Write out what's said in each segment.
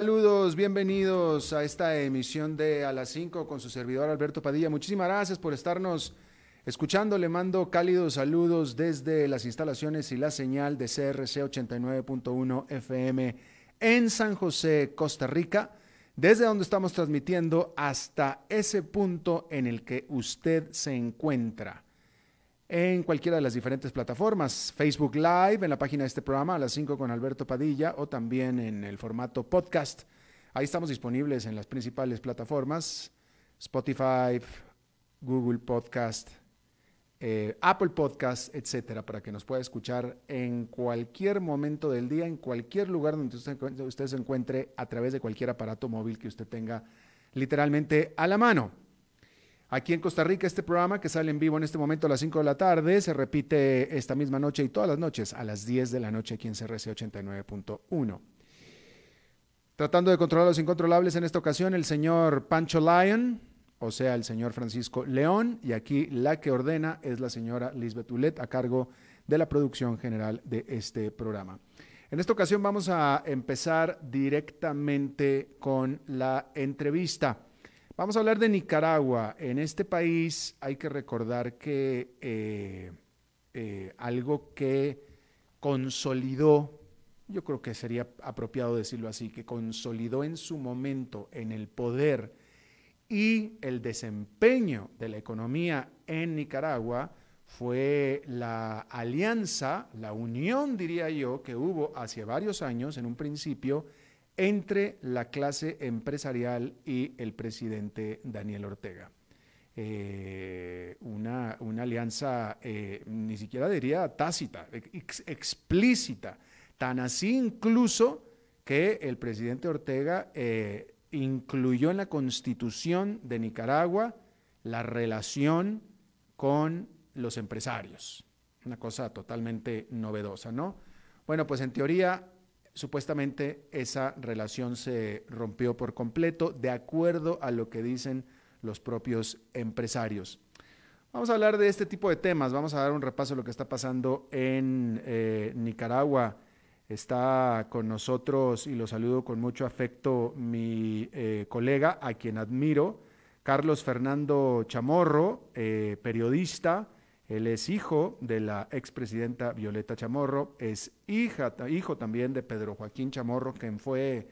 Saludos, bienvenidos a esta emisión de A las 5 con su servidor Alberto Padilla. Muchísimas gracias por estarnos escuchando. Le mando cálidos saludos desde las instalaciones y la señal de CRC 89.1 FM en San José, Costa Rica, desde donde estamos transmitiendo hasta ese punto en el que usted se encuentra en cualquiera de las diferentes plataformas, Facebook Live, en la página de este programa a las 5 con Alberto Padilla o también en el formato podcast. Ahí estamos disponibles en las principales plataformas, Spotify, Google Podcast, eh, Apple Podcast, etcétera, para que nos pueda escuchar en cualquier momento del día, en cualquier lugar donde usted, usted se encuentre, a través de cualquier aparato móvil que usted tenga literalmente a la mano. Aquí en Costa Rica, este programa que sale en vivo en este momento a las 5 de la tarde se repite esta misma noche y todas las noches a las 10 de la noche aquí en CRC 89.1. Tratando de controlar los incontrolables en esta ocasión, el señor Pancho Lyon, o sea, el señor Francisco León, y aquí la que ordena es la señora Lisbeth Ulet a cargo de la producción general de este programa. En esta ocasión vamos a empezar directamente con la entrevista. Vamos a hablar de Nicaragua. En este país hay que recordar que eh, eh, algo que consolidó, yo creo que sería apropiado decirlo así, que consolidó en su momento en el poder y el desempeño de la economía en Nicaragua fue la alianza, la unión, diría yo, que hubo hace varios años, en un principio, entre la clase empresarial y el presidente Daniel Ortega. Eh, una, alianza, eh, ni siquiera diría tácita, explícita, tan así incluso que el presidente Ortega eh, incluyó en la constitución de Nicaragua la relación con los empresarios. Una cosa totalmente novedosa, ¿no? Bueno, pues en teoría supuestamente esa relación se rompió por completo de acuerdo a lo que dicen los propios empresarios. Vamos a hablar de este tipo de temas, vamos a dar un repaso de lo que está pasando en eh, Nicaragua. Está con nosotros y lo saludo con mucho afecto mi eh, colega, a quien admiro, Carlos Fernando Chamorro, eh, periodista, él es hijo de la expresidenta Violeta Chamorro, es hija, hijo también de Pedro Joaquín Chamorro, quien fue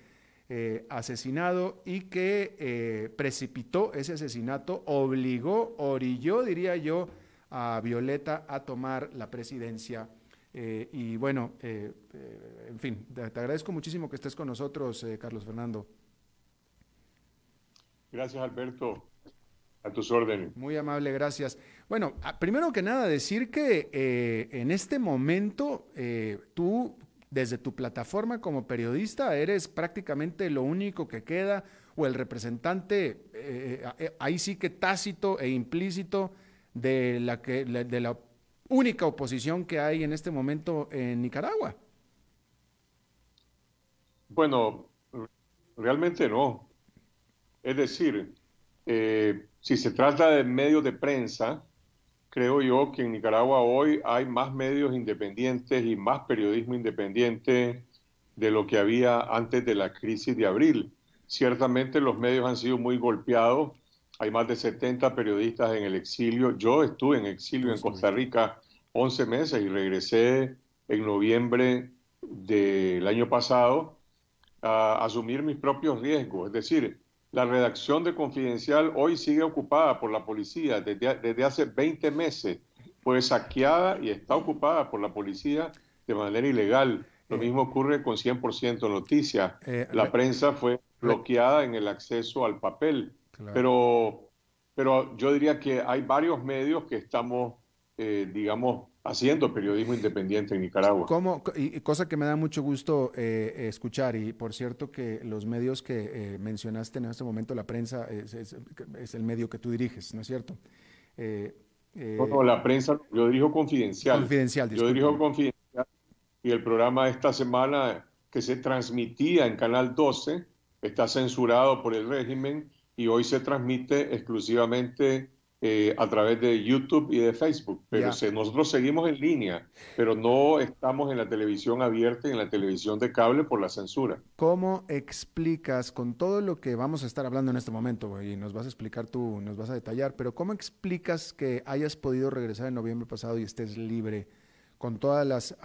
eh, asesinado y que eh, precipitó ese asesinato, obligó, orilló, diría yo, a Violeta a tomar la presidencia. Eh, y bueno, en fin, te, agradezco muchísimo que estés con nosotros, Carlos Fernando. Gracias, Alberto. A tus órdenes. Muy amable, gracias. Bueno, ah, primero que nada, decir que eh, en este momento eh, tú, desde tu plataforma como periodista, eres prácticamente lo único que queda, o el representante, eh, ahí sí que tácito e implícito, de la, que, de la única oposición que hay en este momento en Nicaragua. Bueno, realmente no. Es decir, si se trata de medios de prensa, creo yo que en Nicaragua hoy hay más medios independientes y más periodismo independiente de lo que había antes de la crisis de abril. Ciertamente los medios han sido muy golpeados. Hay más de 70 periodistas en el exilio. Yo estuve en exilio en Costa Rica 11 meses y regresé en noviembre del año pasado a asumir mis propios riesgos. Es decir, la redacción de Confidencial hoy sigue ocupada por la policía desde, hace 20 meses. Fue saqueada y está ocupada por la policía de manera ilegal. Lo eh. mismo ocurre con 100% Noticias. Eh, la prensa fue bloqueada en el acceso al papel. Pero, pero yo diría que hay varios medios que estamos, eh, digamos, haciendo periodismo independiente en Nicaragua. ¿Cómo, y, cosa que me da mucho gusto eh, escuchar, y por cierto que los medios que eh, mencionaste en este momento, la prensa, es, el medio que tú diriges, ¿no es cierto? Eh, no, la prensa, yo dirijo Confidencial. Confidencial, Yo dirijo Confidencial y el programa de esta semana que se transmitía en Canal 12 está censurado por el régimen y hoy se transmite exclusivamente eh, a través de YouTube y de Facebook. Pero nosotros seguimos en línea, pero no estamos en la televisión abierta y en la televisión de cable por la censura. ¿Cómo explicas, con todo lo que vamos a estar hablando en este momento, y nos vas a explicar tú, nos vas a detallar, pero cómo explicas que hayas podido regresar en noviembre pasado y estés libre con todas las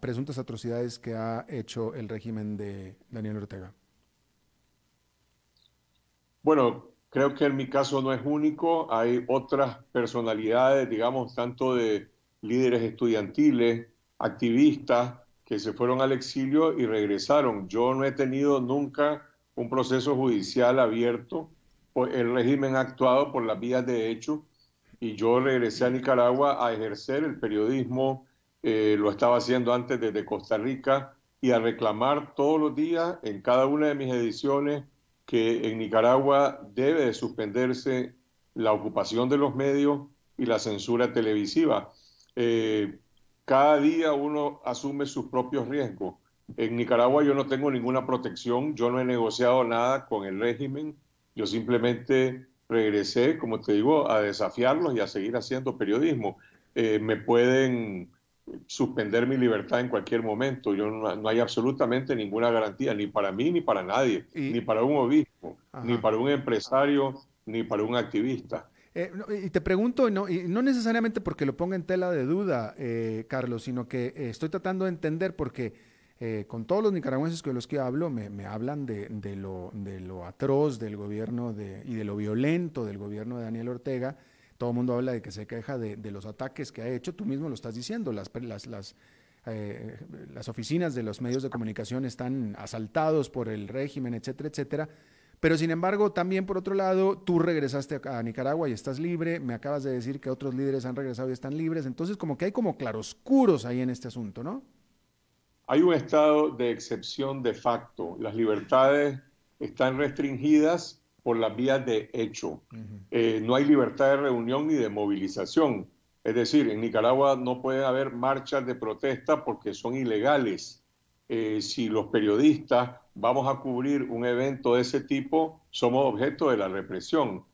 presuntas atrocidades que ha hecho el régimen de Daniel Ortega? Bueno, Creo que en mi caso no es único, hay otras personalidades, digamos, tanto de líderes estudiantiles, activistas, que se fueron al exilio y regresaron. Yo no he tenido nunca un proceso judicial abierto, el régimen ha actuado por las vías de hecho y yo regresé a Nicaragua a ejercer el periodismo, eh, lo estaba haciendo antes desde Costa Rica y a reclamar todos los días en cada una de mis ediciones que en Nicaragua debe de suspenderse la ocupación de los medios y la censura televisiva. Eh, cada día uno asume sus propios riesgos. En Nicaragua yo no tengo ninguna protección, yo no he negociado nada con el régimen, yo simplemente regresé, como te digo, a desafiarlos y a seguir haciendo periodismo. Eh, me pueden suspender mi libertad en cualquier momento. Yo no, hay absolutamente ninguna garantía, ni para mí ni para nadie, ni para un obispo, ni para un empresario, ni para un activista. Eh, y te pregunto, no, y no necesariamente porque lo ponga en tela de duda, eh, Carlos, sino que eh, estoy tratando de entender porque con todos los nicaragüenses con los que hablo me, me hablan de, de, lo, de, lo, atroz del gobierno de, y de lo violento del gobierno de Daniel Ortega todo el mundo habla de que se queja de, los ataques que ha hecho, tú mismo lo estás diciendo, las, eh, las oficinas de los medios de comunicación están asaltados por el régimen, etcétera, etcétera. Pero sin embargo, también por otro lado, tú regresaste a Nicaragua y estás libre, me acabas de decir que otros líderes han regresado y están libres, entonces como que hay como claroscuros ahí en este asunto, ¿no? Hay un estado de excepción de facto, las libertades están restringidas por las vías de hecho. Eh, no hay libertad de reunión ni de movilización. Es decir, en Nicaragua no puede haber marchas de protesta porque son ilegales. Eh, si los periodistas vamos a cubrir un evento de ese tipo, somos objeto de la represión.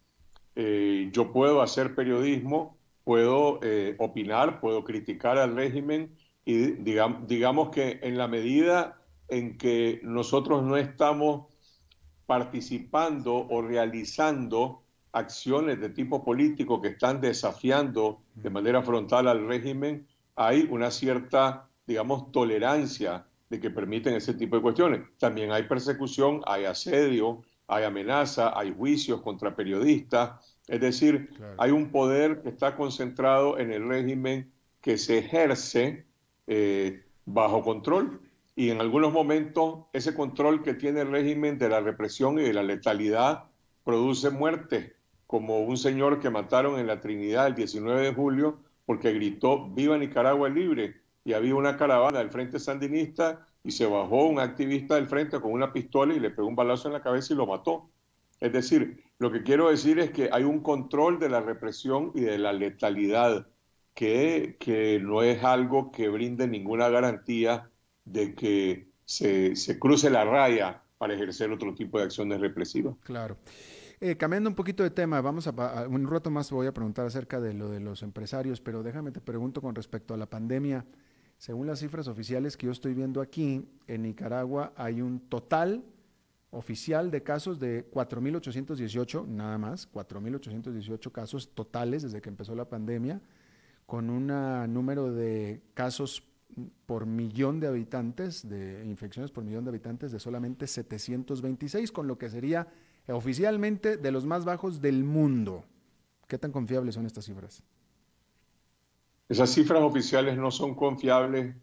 Eh, yo puedo hacer periodismo, puedo opinar, puedo criticar al régimen y digamos, digamos que en la medida en que nosotros no estamos participando o realizando acciones de tipo político que están desafiando de manera frontal al régimen, hay una cierta, digamos, tolerancia de que permiten ese tipo de cuestiones. También hay persecución, hay asedio, hay amenaza, hay juicios contra periodistas. Es decir, hay un poder que está concentrado en el régimen que se ejerce eh, bajo control y en algunos momentos ese control que tiene el régimen de la represión y de la letalidad produce muerte, como un señor que mataron en la Trinidad el 19 de julio porque gritó Viva Nicaragua libre y había una caravana del Frente Sandinista y se bajó un activista del frente con una pistola y le pegó un balazo en la cabeza y lo mató. Es decir, lo que quiero decir es que hay un control de la represión y de la letalidad que, que no es algo que brinde ninguna garantía de que se, cruce la raya para ejercer otro tipo de acciones represivas. Claro. Eh, cambiando un poquito de tema, vamos a, un rato más voy a preguntar acerca de lo de los empresarios, pero déjame te pregunto con respecto a la pandemia. Según las cifras oficiales que yo estoy viendo aquí, en Nicaragua hay un total oficial de casos de 4.818, nada más, 4.818 casos totales desde que empezó la pandemia, con un número de casos por millón de habitantes, de infecciones por millón de habitantes, de solamente 726, con lo que sería oficialmente de los más bajos del mundo. ¿Qué tan confiables son estas cifras? Esas cifras oficiales no son confiables,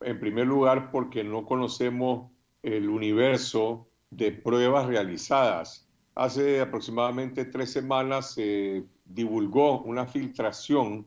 en primer lugar, porque no conocemos el universo de pruebas realizadas. Hace aproximadamente tres semanas se divulgó una filtración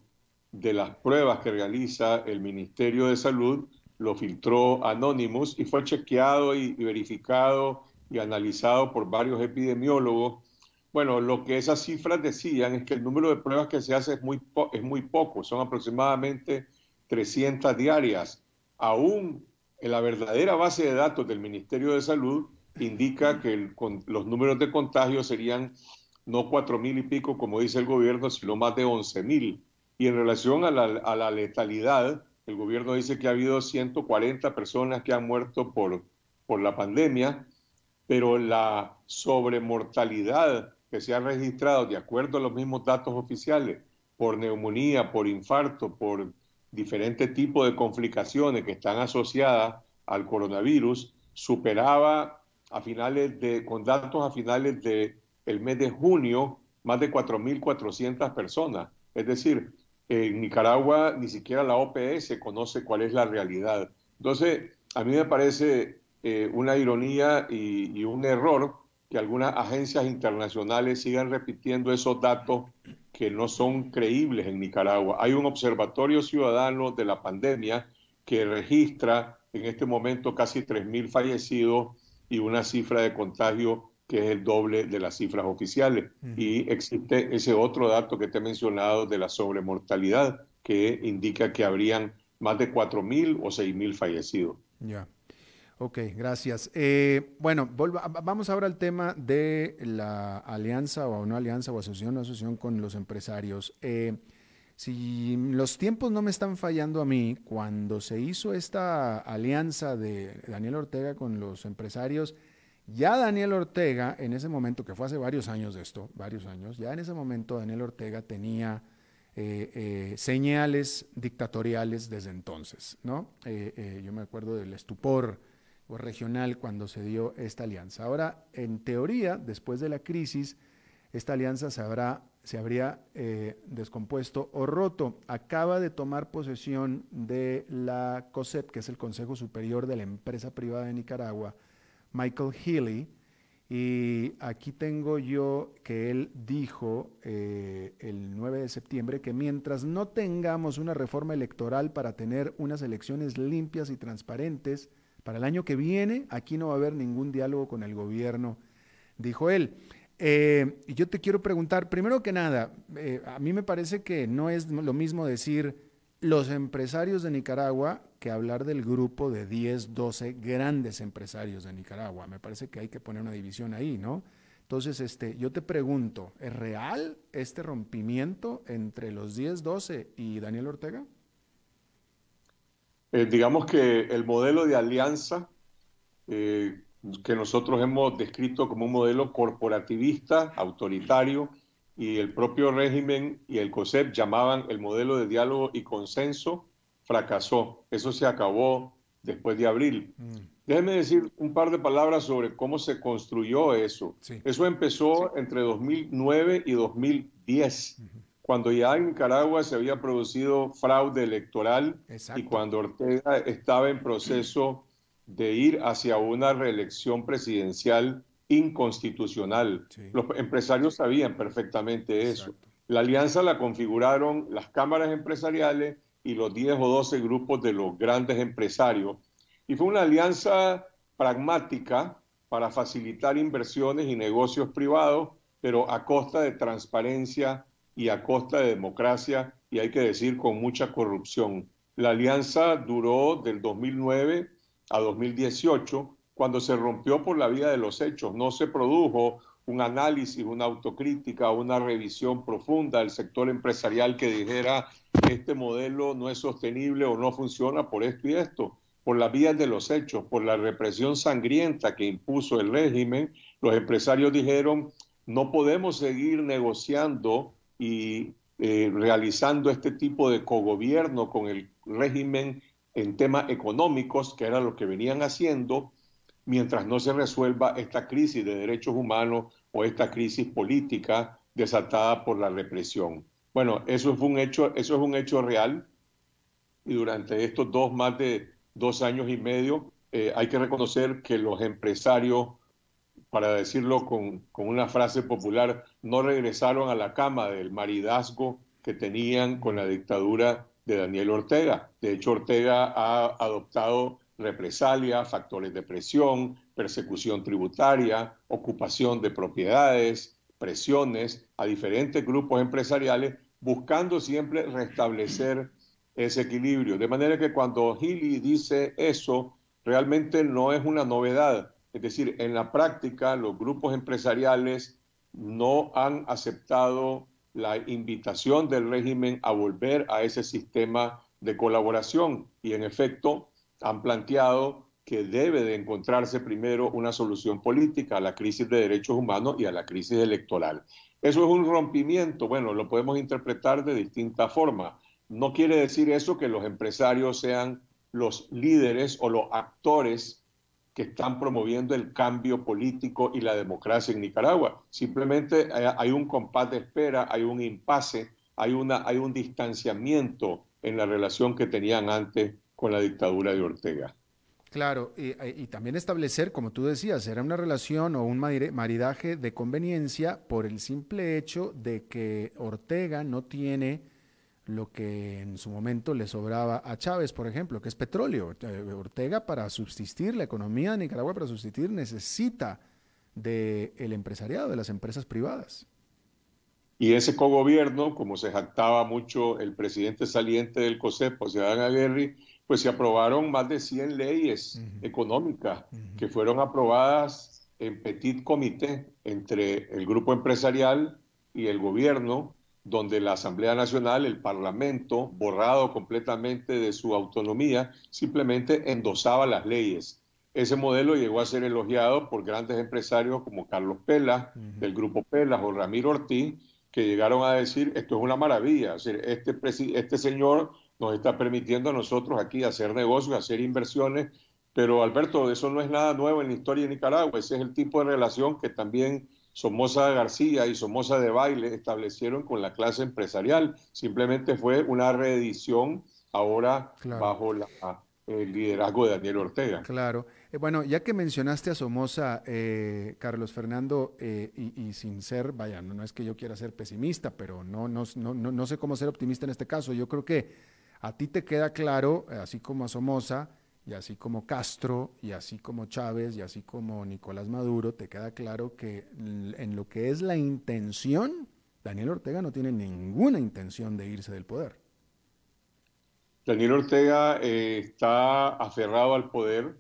de las pruebas que realiza el Ministerio de Salud, lo filtró Anonymous y fue chequeado y, verificado y analizado por varios epidemiólogos. Bueno, lo que esas cifras decían es que el número de pruebas que se hace es muy, es muy poco, son aproximadamente 300 diarias. Aún en la verdadera base de datos del Ministerio de Salud indica que los números de contagio serían no cuatro mil y pico como dice el gobierno, sino más de once mil. Y en relación a la, a la, letalidad, el gobierno dice que ha habido 140 personas que han muerto por, por la pandemia, pero la sobremortalidad que se ha registrado, de acuerdo a los mismos datos oficiales, por neumonía, por infarto, por diferentes tipos de complicaciones que están asociadas al coronavirus, superaba a finales de, con datos a finales de el mes de junio, más de 4.400 personas. Es decir, en Nicaragua ni siquiera la OPS conoce cuál es la realidad. Entonces, a mí me parece eh, una ironía y, un error que algunas agencias internacionales sigan repitiendo esos datos que no son creíbles en Nicaragua. Hay un observatorio ciudadano de la pandemia que registra en este momento casi 3.000 fallecidos y una cifra de contagio que es el doble de las cifras oficiales. Y existe ese otro dato que te he mencionado de la sobremortalidad, que indica que habrían más de 4.000 o 6.000 fallecidos. Ya. Ok, gracias. Eh, bueno, vamos ahora al tema de la alianza o no alianza o asociación o asociación con los empresarios. Eh, si los tiempos no me están fallando a mí, cuando se hizo esta alianza de Daniel Ortega con los empresarios, ya Daniel Ortega, en ese momento, que fue hace varios años de esto, varios años, ya en ese momento Daniel Ortega tenía eh, eh, señales dictatoriales desde entonces, ¿no? Eh, yo me acuerdo del estupor regional cuando se dio esta alianza. Ahora, en teoría, después de la crisis, esta alianza se, habrá, se habría descompuesto o roto. Acaba de tomar posesión de la COSEP, que es el Consejo Superior de la Empresa Privada de Nicaragua, Michael Healy, y aquí tengo yo que él dijo eh, el 9 de septiembre que mientras no tengamos una reforma electoral para tener unas elecciones limpias y transparentes para el año que viene, aquí no va a haber ningún diálogo con el gobierno, dijo él. Eh, y yo te quiero preguntar, primero que nada, eh, a mí me parece que no es lo mismo decir los empresarios de Nicaragua que hablar del grupo de 10, 12 grandes empresarios de Nicaragua. Me parece que hay que poner una división ahí, ¿no? Entonces, este, yo te pregunto, ¿es real este rompimiento entre los 10, 12 y Daniel Ortega? Eh, digamos que el modelo de alianza eh, que nosotros hemos descrito como un modelo corporativista, autoritario, y el propio régimen y el COSEP llamaban el modelo de diálogo y consenso, fracasó. Eso se acabó después de abril. Mm. Déjeme decir un par de palabras sobre cómo se construyó eso. Eso empezó entre 2009 y 2010, cuando ya en Nicaragua se había producido fraude electoral y cuando Ortega estaba en proceso de ir hacia una reelección presidencial inconstitucional. Los empresarios sabían perfectamente eso. La alianza la configuraron las cámaras empresariales y los 10 o 12 grupos de los grandes empresarios. Y fue una alianza pragmática para facilitar inversiones y negocios privados, pero a costa de transparencia y a costa de democracia, y hay que decir con mucha corrupción. La alianza duró del 2009 a 2018 cuando se rompió por la vía de los hechos. No se produjo un análisis, una autocrítica, una revisión profunda del sector empresarial que dijera este modelo no es sostenible o no funciona por esto y esto. Por la vía de los hechos, por la represión sangrienta que impuso el régimen, los empresarios dijeron no podemos seguir negociando y eh, realizando este tipo de cogobierno con el régimen en temas económicos, que era lo que venían haciendo, mientras no se resuelva esta crisis de derechos humanos o esta crisis política desatada por la represión. Bueno, eso fue un hecho, eso es un hecho real y durante estos dos más de dos años y medio eh, hay que reconocer que los empresarios, para decirlo con, con una frase popular, no regresaron a la cama del maridazgo que tenían con la dictadura de Daniel Ortega. De hecho, Ortega ha adoptado represalia, factores de presión, persecución tributaria, ocupación de propiedades, presiones a diferentes grupos empresariales, buscando siempre restablecer ese equilibrio. De manera que cuando Healy dice eso, realmente no es una novedad. Es decir, en la práctica los grupos empresariales no han aceptado la invitación del régimen a volver a ese sistema de colaboración y en efecto han planteado que debe de encontrarse primero una solución política a la crisis de derechos humanos y a la crisis electoral. Eso es un rompimiento, bueno, lo podemos interpretar de distintas formas. No quiere decir eso que los empresarios sean los líderes o los actores que están promoviendo el cambio político y la democracia en Nicaragua. Simplemente hay un compás de espera, hay un impasse, hay, una, hay un distanciamiento en la relación que tenían antes con la dictadura de Ortega. Claro, y, también establecer, como tú decías, era una relación o un maridaje de conveniencia por el simple hecho de que Ortega no tiene lo que en su momento le sobraba a Chávez, por ejemplo, que es petróleo. Eh, Ortega para subsistir, la economía de Nicaragua para subsistir necesita del el empresariado, de las empresas privadas. Y ese cogobierno, como se jactaba mucho el presidente saliente del COSEP, José Aguirre, pues se aprobaron más de 100 leyes económicas que fueron aprobadas en petit comité entre el grupo empresarial y el gobierno, donde la Asamblea Nacional, el Parlamento, borrado completamente de su autonomía, simplemente endosaba las leyes. Ese modelo llegó a ser elogiado por grandes empresarios como Carlos Pela, del grupo Pelas, o Ramiro Ortiz, que llegaron a decir, esto es una maravilla, este, este señor nos está permitiendo a nosotros aquí hacer negocios, hacer inversiones, pero Alberto, eso no es nada nuevo en la historia de Nicaragua, ese es el tipo de relación que también Somoza García y Somoza de Baile establecieron con la clase empresarial, simplemente fue una reedición ahora bajo el liderazgo de Daniel Ortega. Claro. Eh, bueno, ya que mencionaste a Somoza, eh, Carlos Fernando, eh, y, sin ser, vaya, no, no, es que yo quiera ser pesimista, pero no, no, no, no sé cómo ser optimista en este caso. Yo creo que a ti te queda claro, así como a Somoza, y así como Castro, y así como Chávez, y así como Nicolás Maduro, te queda claro que en lo que es la intención, Daniel Ortega no tiene ninguna intención de irse del poder. Daniel Ortega eh, está aferrado al poder,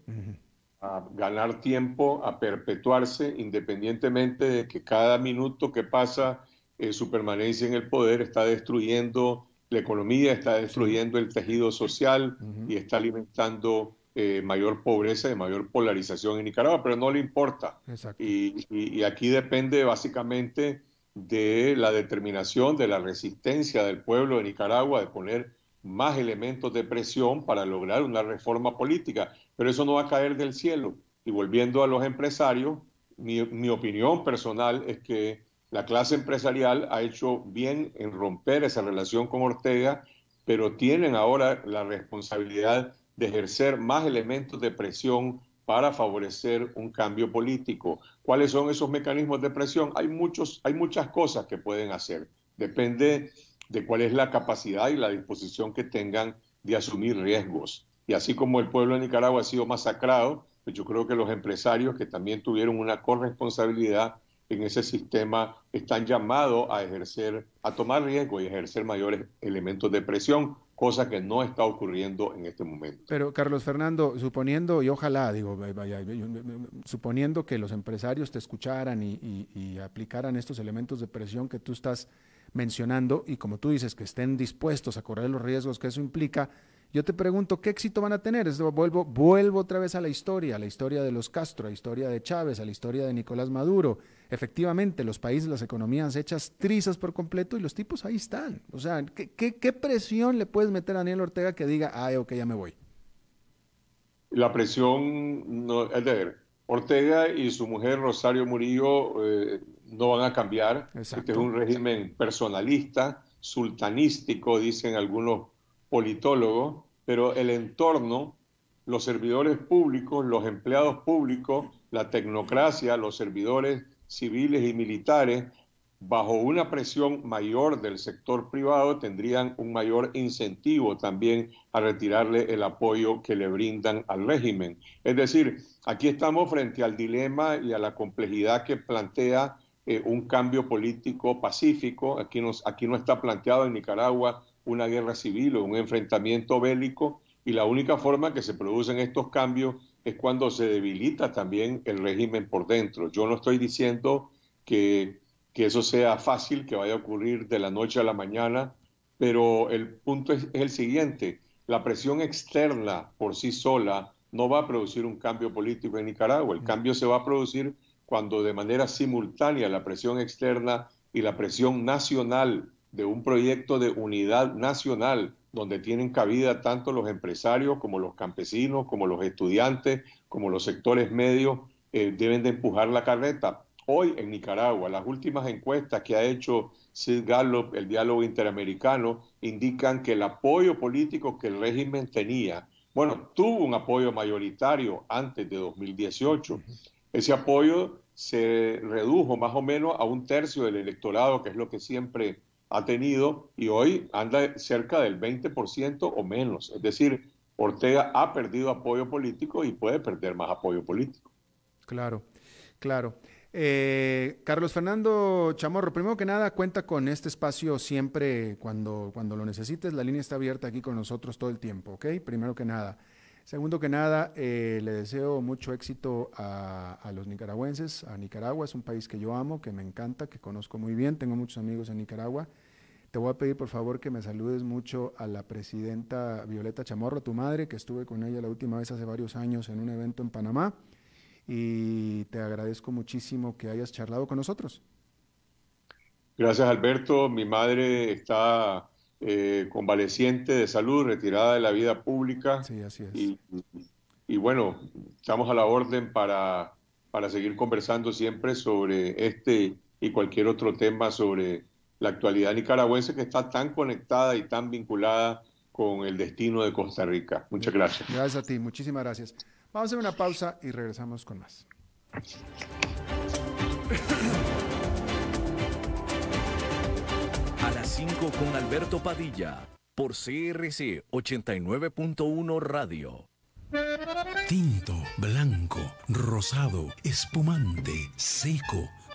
a ganar tiempo, a perpetuarse, independientemente de que cada minuto que pasa eh, su permanencia en el poder está destruyendo la economía, está destruyendo el tejido social y está alimentando eh, mayor pobreza y mayor polarización en Nicaragua, pero no le importa. Y, aquí depende básicamente de la determinación, de la resistencia del pueblo de Nicaragua de poner más elementos de presión para lograr una reforma política. Pero eso no va a caer del cielo. Y volviendo a los empresarios, mi, mi opinión personal es que la clase empresarial ha hecho bien en romper esa relación con Ortega, pero tienen ahora la responsabilidad de ejercer más elementos de presión para favorecer un cambio político. ¿Cuáles son esos mecanismos de presión? Hay, muchos, hay muchas cosas que pueden hacer. Depende de cuál es la capacidad y la disposición que tengan de asumir riesgos. Y así como el pueblo de Nicaragua ha sido masacrado, pues yo creo que los empresarios que también tuvieron una corresponsabilidad en ese sistema están llamados a ejercer, a tomar riesgo y ejercer mayores elementos de presión, cosa que no está ocurriendo en este momento. Pero Carlos Fernando, suponiendo, y ojalá, digo, suponiendo que los empresarios te escucharan y, y aplicaran estos elementos de presión que tú estás mencionando, y como tú dices, que estén dispuestos a correr los riesgos que eso implica, yo te pregunto, ¿qué éxito van a tener? vuelvo, vuelvo otra vez a la historia, a la historia de los Castro, a la historia de Chávez, a la historia de Nicolás Maduro. Efectivamente, los países, las economías hechas trizas por completo y los tipos ahí están. O sea, ¿qué, presión le puedes meter a Daniel Ortega que diga, ay, ok, ya me voy? La presión, no, es de Ortega y su mujer Rosario Murillo eh, no van a cambiar. Este es un régimen personalista, sultanístico, dicen algunos politólogo, pero el entorno, los servidores públicos, los empleados públicos, la tecnocracia, los servidores civiles y militares, bajo una presión mayor del sector privado, tendrían un mayor incentivo también a retirarle el apoyo que le brindan al régimen. Es decir, aquí estamos frente al dilema y a la complejidad que plantea eh, un cambio político pacífico. Aquí, nos, aquí no está planteado en Nicaragua una guerra civil o un enfrentamiento bélico y la única forma que se producen estos cambios es cuando se debilita también el régimen por dentro. Yo no estoy diciendo que, que eso sea fácil, que vaya a ocurrir de la noche a la mañana, pero el punto es, el siguiente, la presión externa por sí sola no va a producir un cambio político en Nicaragua, el cambio se va a producir cuando de manera simultánea la presión externa y la presión nacional de un proyecto de unidad nacional donde tienen cabida tanto los empresarios como los campesinos, como los estudiantes, como los sectores medios, eh, deben de empujar la carreta. Hoy en Nicaragua, las últimas encuestas que ha hecho Sid Gallup, el diálogo interamericano, indican que el apoyo político que el régimen tenía, bueno, tuvo un apoyo mayoritario antes de 2018. Ese apoyo se redujo más o menos a un tercio del electorado, que es lo que siempre ha tenido, y hoy anda cerca del 20% o menos. Es decir, Ortega ha perdido apoyo político y puede perder más apoyo político. Claro, claro. Eh, Carlos Fernando Chamorro, primero que nada, cuenta con este espacio siempre cuando, cuando lo necesites. La línea está abierta aquí con nosotros todo el tiempo, ¿ok? Primero que nada. Segundo que nada, eh, le deseo mucho éxito a, a, los nicaragüenses, a Nicaragua. Es un país que yo amo, que me encanta, que conozco muy bien. Tengo muchos amigos en Nicaragua. Te voy a pedir por favor que me saludes mucho a la presidenta Violeta Chamorro, tu madre, que estuve con ella la última vez hace varios años en un evento en Panamá y te agradezco muchísimo que hayas charlado con nosotros. Gracias Alberto, mi madre está eh, convaleciente de salud, retirada de la vida pública. Sí, así es. Y, y, bueno, estamos a la orden para, para seguir conversando siempre sobre este y cualquier otro tema sobre la actualidad nicaragüense que está tan conectada y tan vinculada con el destino de Costa Rica. Muchas gracias. Gracias a ti, muchísimas gracias. Vamos a hacer una pausa y regresamos con más. 5 con Alberto Padilla, por CRC 89.1 Radio. Tinto, blanco, rosado, espumante, seco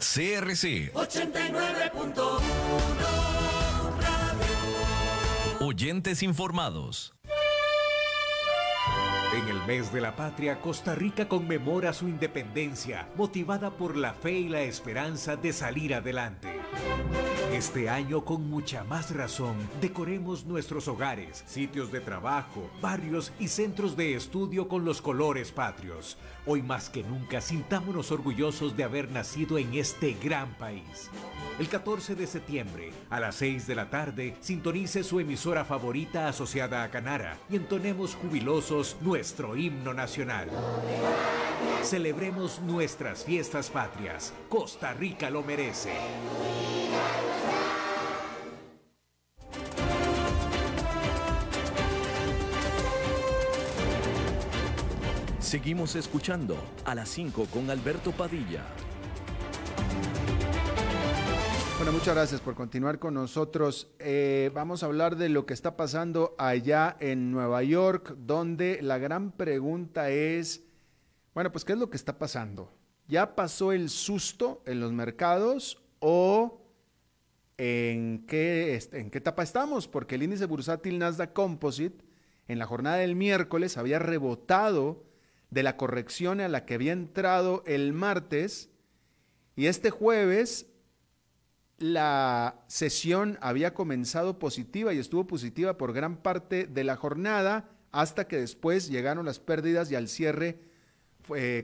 CRC 89.1 Oyentes informados. En el mes de la patria, Costa Rica conmemora su independencia, motivada por la fe y la esperanza de salir adelante. Este año, con mucha más razón, decoremos nuestros hogares, sitios de trabajo, barrios y centros de estudio con los colores patrios. Hoy más que nunca, sintámonos orgullosos de haber nacido en este gran país. El 14 de septiembre, a las 6 de la tarde, sintonice su emisora favorita asociada a Canara y entonemos jubilosos nuestro himno nacional. Celebremos nuestras fiestas patrias. Costa Rica lo merece. Seguimos escuchando a las 5 con Alberto Padilla. Bueno, muchas gracias por continuar con nosotros. Eh, vamos a hablar de lo que está pasando allá en Nueva York, donde la gran pregunta es, bueno, pues, ¿qué es lo que está pasando? ¿Ya pasó el susto en los mercados o en qué, en qué etapa estamos? Porque el índice bursátil Nasdaq Composite en la jornada del miércoles había rebotado de la corrección a la que había entrado el martes y este jueves la sesión había comenzado positiva y estuvo positiva por gran parte de la jornada hasta que después llegaron las pérdidas y al cierre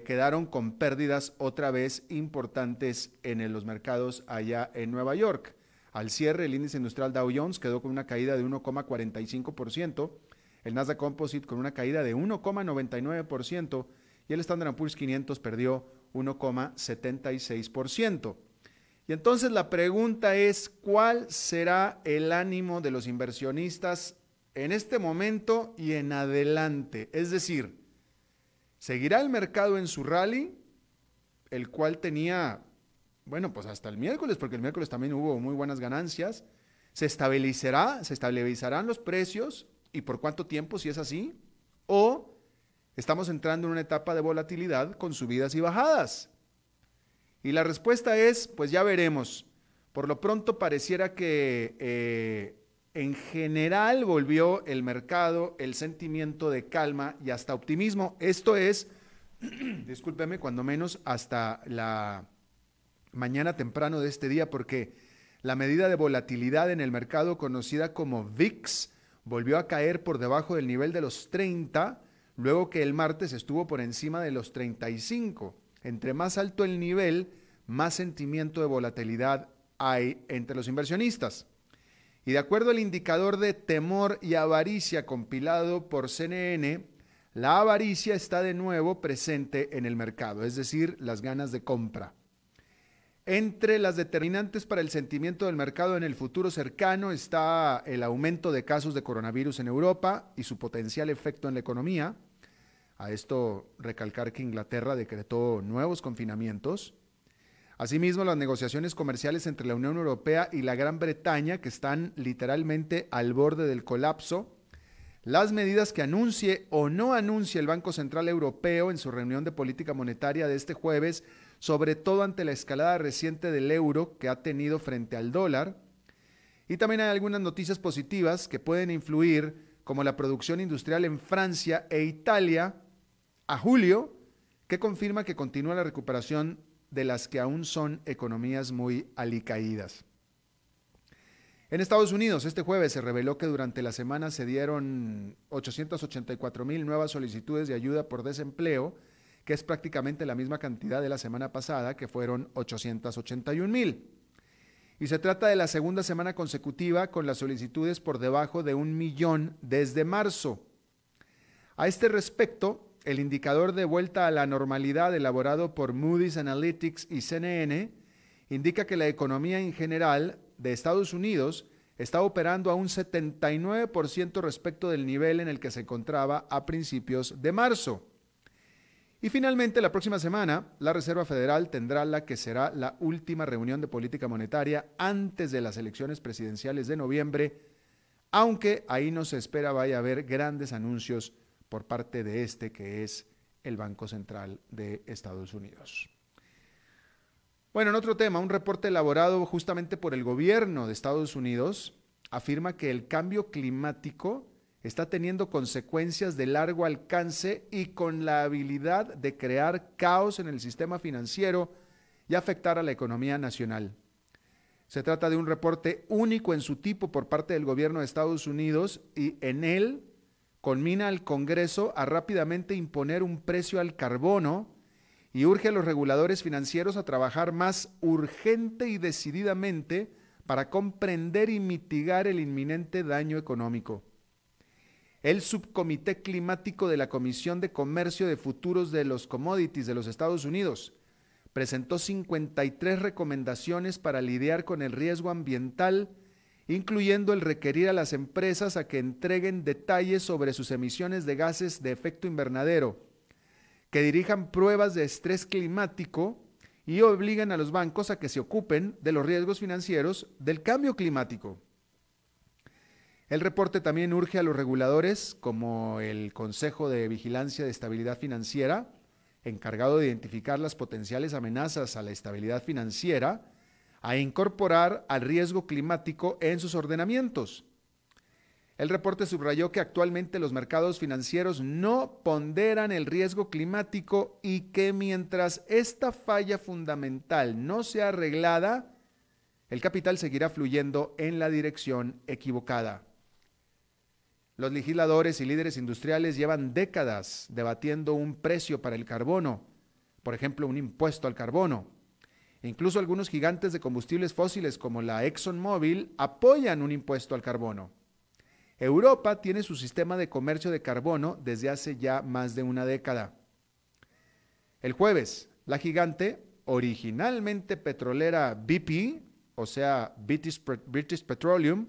quedaron con pérdidas otra vez importantes en los mercados allá en Nueva York. Al cierre el índice industrial Dow Jones quedó con una caída de 1,45%, el Nasdaq Composite con una caída de 1,99% y el Standard Poor's 500 perdió 1,76%. Y entonces la pregunta es, ¿cuál será el ánimo de los inversionistas en este momento y en adelante? Es decir, ¿seguirá el mercado en su rally, el cual tenía bueno, pues hasta el miércoles, porque el miércoles también hubo muy buenas ganancias. Se estabilizará, se estabilizarán los precios y por cuánto tiempo, si es así, o estamos entrando en una etapa de volatilidad con subidas y bajadas. Y la respuesta es, pues ya veremos. Por lo pronto pareciera que eh, en general volvió el mercado, el sentimiento de calma y hasta optimismo. Esto es, discúlpeme, cuando menos hasta la mañana temprano de este día, porque la medida de volatilidad en el mercado conocida como VIX volvió a caer por debajo del nivel de los 30, luego que el martes estuvo por encima de los 35. Entre más alto el nivel, más sentimiento de volatilidad hay entre los inversionistas. Y de acuerdo al indicador de temor y avaricia compilado por CNN, la avaricia está de nuevo presente en el mercado, es decir, las ganas de compra. Entre las determinantes para el sentimiento del mercado en el futuro cercano está el aumento de casos de coronavirus en Europa y su potencial efecto en la economía. A esto recalcar que Inglaterra decretó nuevos confinamientos. Asimismo, las negociaciones comerciales entre la Unión Europea y la Gran Bretaña, que están literalmente al borde del colapso. Las medidas que anuncie o no anuncie el Banco Central Europeo en su reunión de política monetaria de este jueves sobre todo ante la escalada reciente del euro que ha tenido frente al dólar. Y también hay algunas noticias positivas que pueden influir, como la producción industrial en Francia e Italia a julio, que confirma que continúa la recuperación de las que aún son economías muy alicaídas. En Estados Unidos, este jueves se reveló que durante la semana se dieron 884 mil nuevas solicitudes de ayuda por desempleo, que es prácticamente la misma cantidad de la semana pasada, que fueron 881 mil. Y se trata de la segunda semana consecutiva con las solicitudes por debajo de un millón desde marzo. A este respecto, el indicador de vuelta a la normalidad elaborado por Moody's Analytics y CNN indica que la economía en general de Estados Unidos está operando a un 79% respecto del nivel en el que se encontraba a principios de marzo. Y finalmente, la próxima semana, la Reserva Federal tendrá la que será la última reunión de política monetaria antes de las elecciones presidenciales de noviembre, aunque ahí no se espera vaya a haber grandes anuncios por parte de este que es el Banco Central de Estados Unidos. Bueno, en otro tema, un reporte elaborado justamente por el gobierno de Estados Unidos afirma que el cambio climático está teniendo consecuencias de largo alcance y con la habilidad de crear caos en el sistema financiero y afectar a la economía nacional. Se trata de un reporte único en su tipo por parte del gobierno de Estados Unidos y en él conmina al Congreso a rápidamente imponer un precio al carbono y urge a los reguladores financieros a trabajar más urgente y decididamente para comprender y mitigar el inminente daño económico. El subcomité climático de la Comisión de Comercio de Futuros de los Commodities de los Estados Unidos presentó 53 recomendaciones para lidiar con el riesgo ambiental, incluyendo el requerir a las empresas a que entreguen detalles sobre sus emisiones de gases de efecto invernadero, que dirijan pruebas de estrés climático y obligan a los bancos a que se ocupen de los riesgos financieros del cambio climático. El reporte también urge a los reguladores, como el Consejo de Vigilancia de Estabilidad Financiera, encargado de identificar las potenciales amenazas a la estabilidad financiera, a incorporar al riesgo climático en sus ordenamientos. El reporte subrayó que actualmente los mercados financieros no ponderan el riesgo climático y que mientras esta falla fundamental no sea arreglada, el capital seguirá fluyendo en la dirección equivocada. Los legisladores y líderes industriales llevan décadas debatiendo un precio para el carbono, por ejemplo, un impuesto al carbono. Incluso algunos gigantes de combustibles fósiles como la ExxonMobil apoyan un impuesto al carbono. Europa tiene su sistema de comercio de carbono desde hace ya más de una década. El jueves, la gigante, originalmente petrolera BP, o sea, British, Petroleum,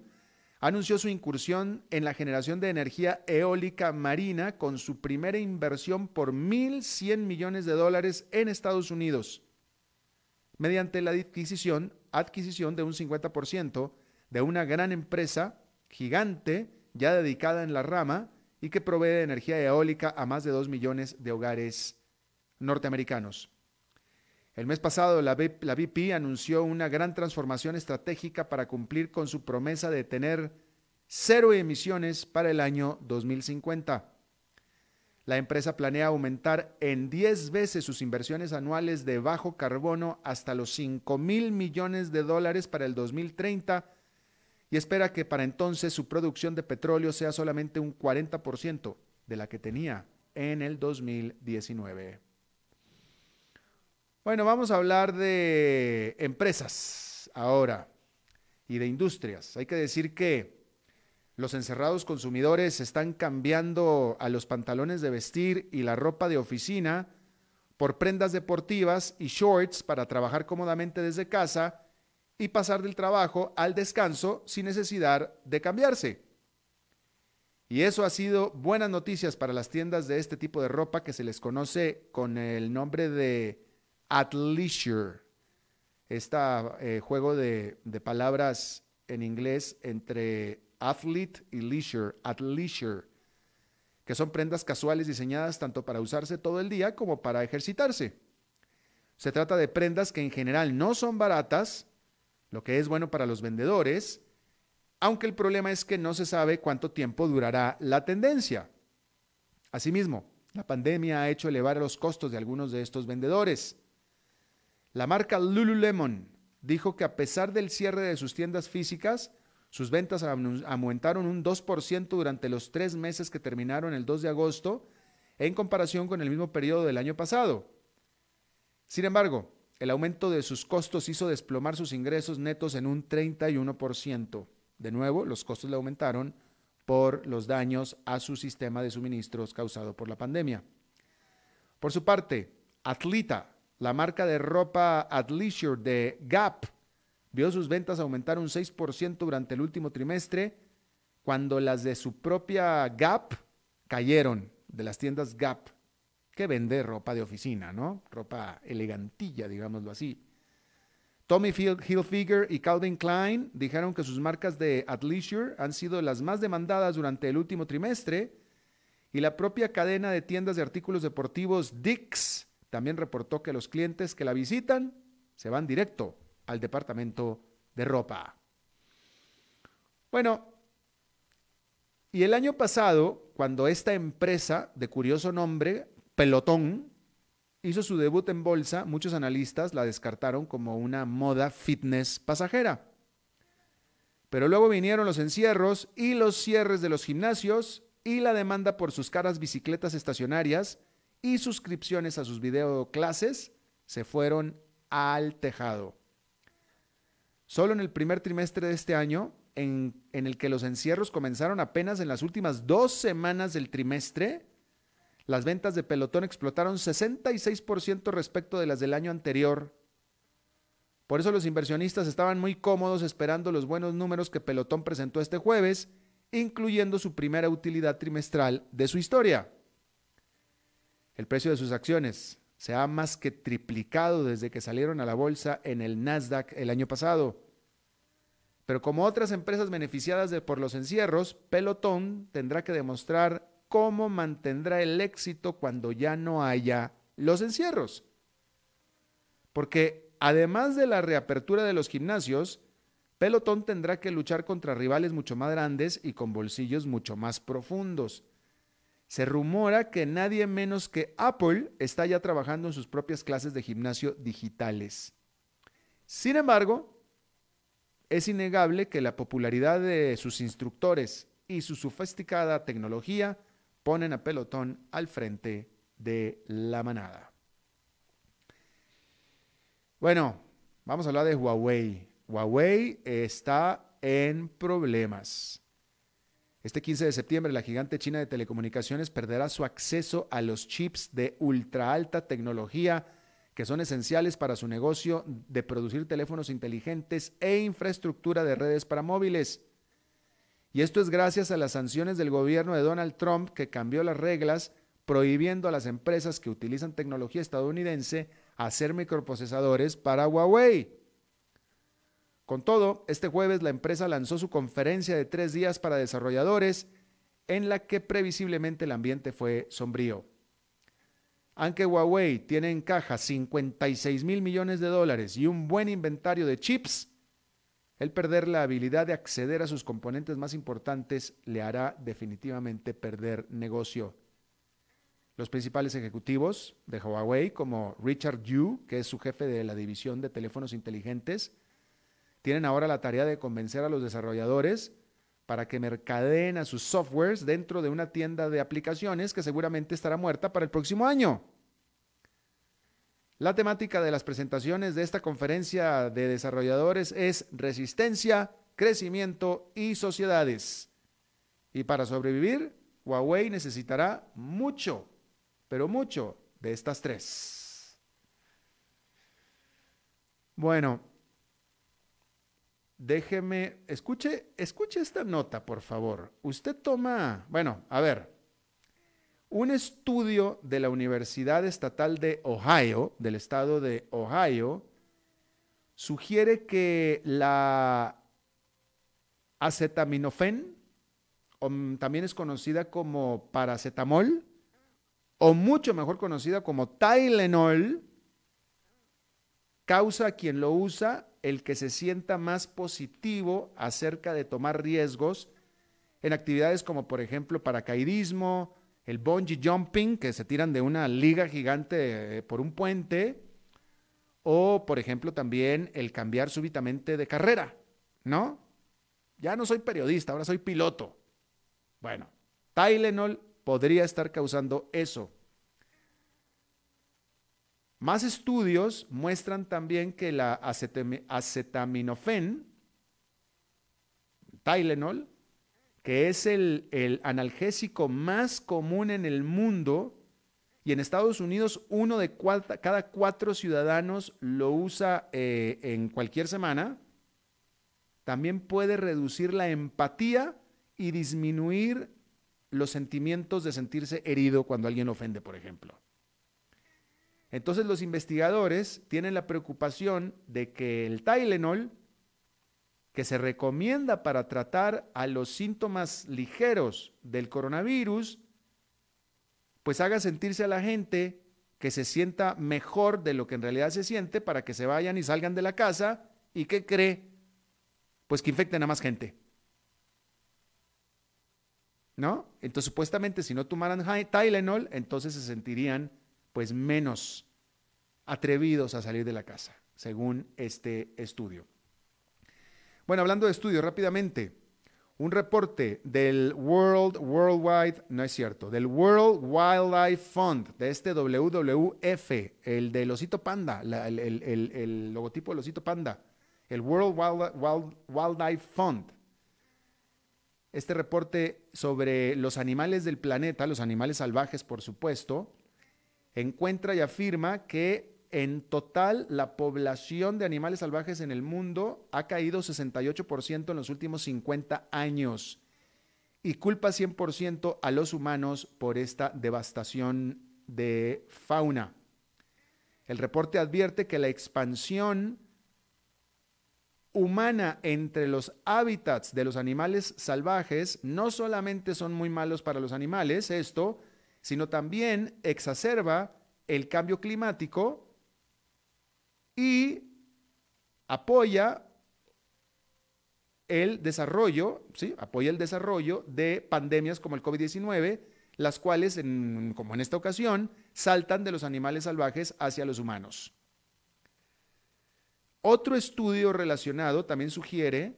anunció su incursión en la generación de energía eólica marina con su primera inversión por 1.100 millones de dólares en Estados Unidos. mediante la adquisición, adquisición de un 50% de una gran empresa gigante ya dedicada en la rama y que provee energía eólica a más de 2 millones de hogares norteamericanos. El mes pasado, la, BP anunció una gran transformación estratégica para cumplir con su promesa de tener cero emisiones para el año 2050. La empresa planea aumentar en 10 veces sus inversiones anuales de bajo carbono hasta los 5 mil millones de dólares para el 2030 y espera que para entonces su producción de petróleo sea solamente un 40% de la que tenía en el 2019. Bueno, vamos a hablar de empresas ahora y de industrias. Hay que decir que los encerrados consumidores están cambiando a los pantalones de vestir y la ropa de oficina por prendas deportivas y shorts para trabajar cómodamente desde casa y pasar del trabajo al descanso sin necesidad de cambiarse. Y eso ha sido buenas noticias para las tiendas de este tipo de ropa que se les conoce con el nombre de at leisure. Este juego de, de palabras en inglés entre athlete y leisure, at leisure, que son prendas casuales diseñadas tanto para usarse todo el día como para ejercitarse. Se trata de prendas que en general no son baratas, lo que es bueno para los vendedores, aunque el problema es que no se sabe cuánto tiempo durará la tendencia. Asimismo, la pandemia ha hecho elevar los costos de algunos de estos vendedores. La marca Lululemon dijo que a pesar del cierre de sus tiendas físicas, sus ventas aumentaron un 2% durante los tres meses que terminaron el 2 de agosto en comparación con el mismo periodo del año pasado. Sin embargo, el aumento de sus costos hizo desplomar sus ingresos netos en un 31%. De nuevo, los costos le aumentaron por los daños a su sistema de suministros causado por la pandemia. Por su parte, Atlita, la marca de ropa Athleisure de Gap vio sus ventas aumentar un 6% durante el último trimestre, cuando las de su propia Gap cayeron, de las tiendas Gap, que vende ropa de oficina, ¿no? Ropa elegantilla, digámoslo así. Tommy Hilfiger y Calvin Klein dijeron que sus marcas de athleisure han sido las más demandadas durante el último trimestre y la propia cadena de tiendas de artículos deportivos Dix también reportó que los clientes que la visitan se van directo al departamento de ropa. Bueno, y el año pasado, cuando esta empresa de curioso nombre, Pelotón, hizo su debut en bolsa, muchos analistas la descartaron como una moda fitness pasajera. Pero luego vinieron los encierros y los cierres de los gimnasios y la demanda por sus caras bicicletas estacionarias y suscripciones a sus videoclases se fueron al tejado. Solo en el primer trimestre de este año, en, en, el que los encierros comenzaron apenas en las últimas dos semanas del trimestre, las ventas de pelotón explotaron 66% respecto de las del año anterior. Por eso los inversionistas estaban muy cómodos esperando los buenos números que Pelotón presentó este jueves, incluyendo su primera utilidad trimestral de su historia. El precio de sus acciones se ha más que triplicado desde que salieron a la bolsa en el Nasdaq el año pasado. Pero como otras empresas beneficiadas por los encierros, Pelotón tendrá que demostrar cómo mantendrá el éxito cuando ya no haya los encierros. Porque además de la reapertura de los gimnasios, Pelotón tendrá que luchar contra rivales mucho más grandes y con bolsillos mucho más profundos. Se rumora que nadie menos que Apple está ya trabajando en sus propias clases de gimnasio digitales. Sin embargo, es innegable que la popularidad de sus instructores y su sofisticada tecnología ponen a Pelotón al frente de la manada. Bueno, vamos a hablar de Huawei. Huawei está en problemas. Este 15 de septiembre, la gigante china de telecomunicaciones perderá su acceso a los chips de ultra alta tecnología que son esenciales para su negocio de producir teléfonos inteligentes e infraestructura de redes para móviles. Y esto es gracias a las sanciones del gobierno de Donald Trump que cambió las reglas prohibiendo a las empresas que utilizan tecnología estadounidense hacer microprocesadores para Huawei. Con todo, este jueves la empresa lanzó su conferencia de tres días para desarrolladores en la que previsiblemente el ambiente fue sombrío. Aunque Huawei tiene en caja 56 mil millones de dólares y un buen inventario de chips, el perder la habilidad de acceder a sus componentes más importantes le hará definitivamente perder negocio. Los principales ejecutivos de Huawei, como Richard Yu, que es su jefe de la división de teléfonos inteligentes, tienen ahora la tarea de convencer a los desarrolladores para que mercadeen a sus softwares dentro de una tienda de aplicaciones que seguramente estará muerta para el próximo año. La temática de las presentaciones de esta conferencia de desarrolladores es resistencia, crecimiento y sociedades. Y para sobrevivir, Huawei necesitará mucho pero mucho de estas tres. Bueno, déjeme, escuche, escuche esta nota, por favor. Usted toma, bueno, a ver, un estudio de la Universidad Estatal de Ohio, del estado de Ohio, sugiere que la acetaminofén, también es conocida como paracetamol, o mucho mejor conocida como Tylenol, causa a quien lo usa el que se sienta más positivo acerca de tomar riesgos en actividades como por ejemplo paracaidismo, el bungee jumping, que se tiran de una liga gigante eh, por un puente, o por ejemplo también el cambiar súbitamente de carrera, ¿no? Ya no soy periodista, ahora soy piloto. Bueno, Tylenol podría estar causando eso. Más estudios muestran también que la acetaminofén, Tylenol, que es el, analgésico más común en el mundo, y en Estados Unidos uno de cada cuatro ciudadanos lo usa eh, en cualquier semana, también puede reducir la empatía y disminuir los sentimientos de sentirse herido cuando alguien ofende, por ejemplo. Entonces los investigadores tienen la preocupación de que el Tylenol, que se recomienda para tratar a los síntomas ligeros del coronavirus, pues haga sentirse a la gente que se sienta mejor de lo que en realidad se siente para que se vayan y salgan de la casa y que cree, pues que infecten a más gente. ¿no? Entonces, supuestamente, si no tomaran Tylenol, entonces se sentirían pues menos atrevidos a salir de la casa, según este estudio. Bueno, hablando de estudios, rápidamente, un reporte del World Worldwide, no es cierto, del World Wildlife Fund, de este WWF, el del osito panda, el, logotipo del osito panda, el World Wildlife Fund, este reporte sobre los animales del planeta, los animales salvajes por supuesto, encuentra y afirma que en total la población de animales salvajes en el mundo ha caído 68% en los últimos 50 años y culpa 100% a los humanos por esta devastación de fauna. El reporte advierte que la expansión humana entre los hábitats de los animales salvajes no solamente son muy malos para los animales, esto, sino también exacerba el cambio climático y apoya el desarrollo, ¿sí? apoya el desarrollo de pandemias como el COVID-19, las cuales, como en esta ocasión, saltan de los animales salvajes hacia los humanos. Otro estudio relacionado también sugiere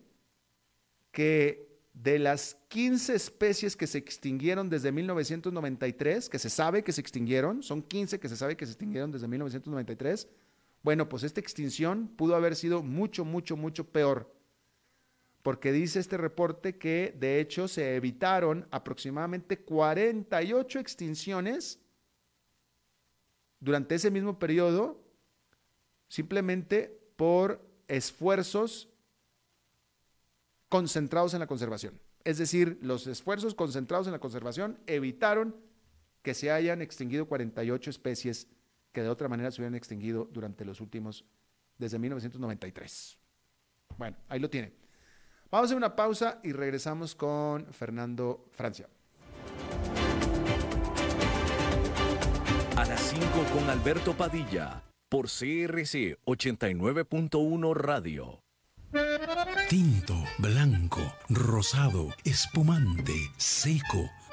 que de las 15 especies que se extinguieron desde 1993, que se sabe que se extinguieron, son 15 que se sabe que se extinguieron desde 1993, bueno, pues esta extinción pudo haber sido mucho, mucho, mucho peor, porque dice este reporte que de hecho se evitaron aproximadamente 48 extinciones durante ese mismo periodo, simplemente por esfuerzos concentrados en la conservación. Es decir, los esfuerzos concentrados en la conservación evitaron que se hayan extinguido 48 especies que de otra manera se hubieran extinguido durante los últimos, desde 1993. Bueno, ahí lo tiene. Vamos a hacer una pausa y regresamos con Fernando Francia. A las 5 con Alberto Padilla, por CRC 89.1 Radio. Tinto, blanco, rosado, espumante, seco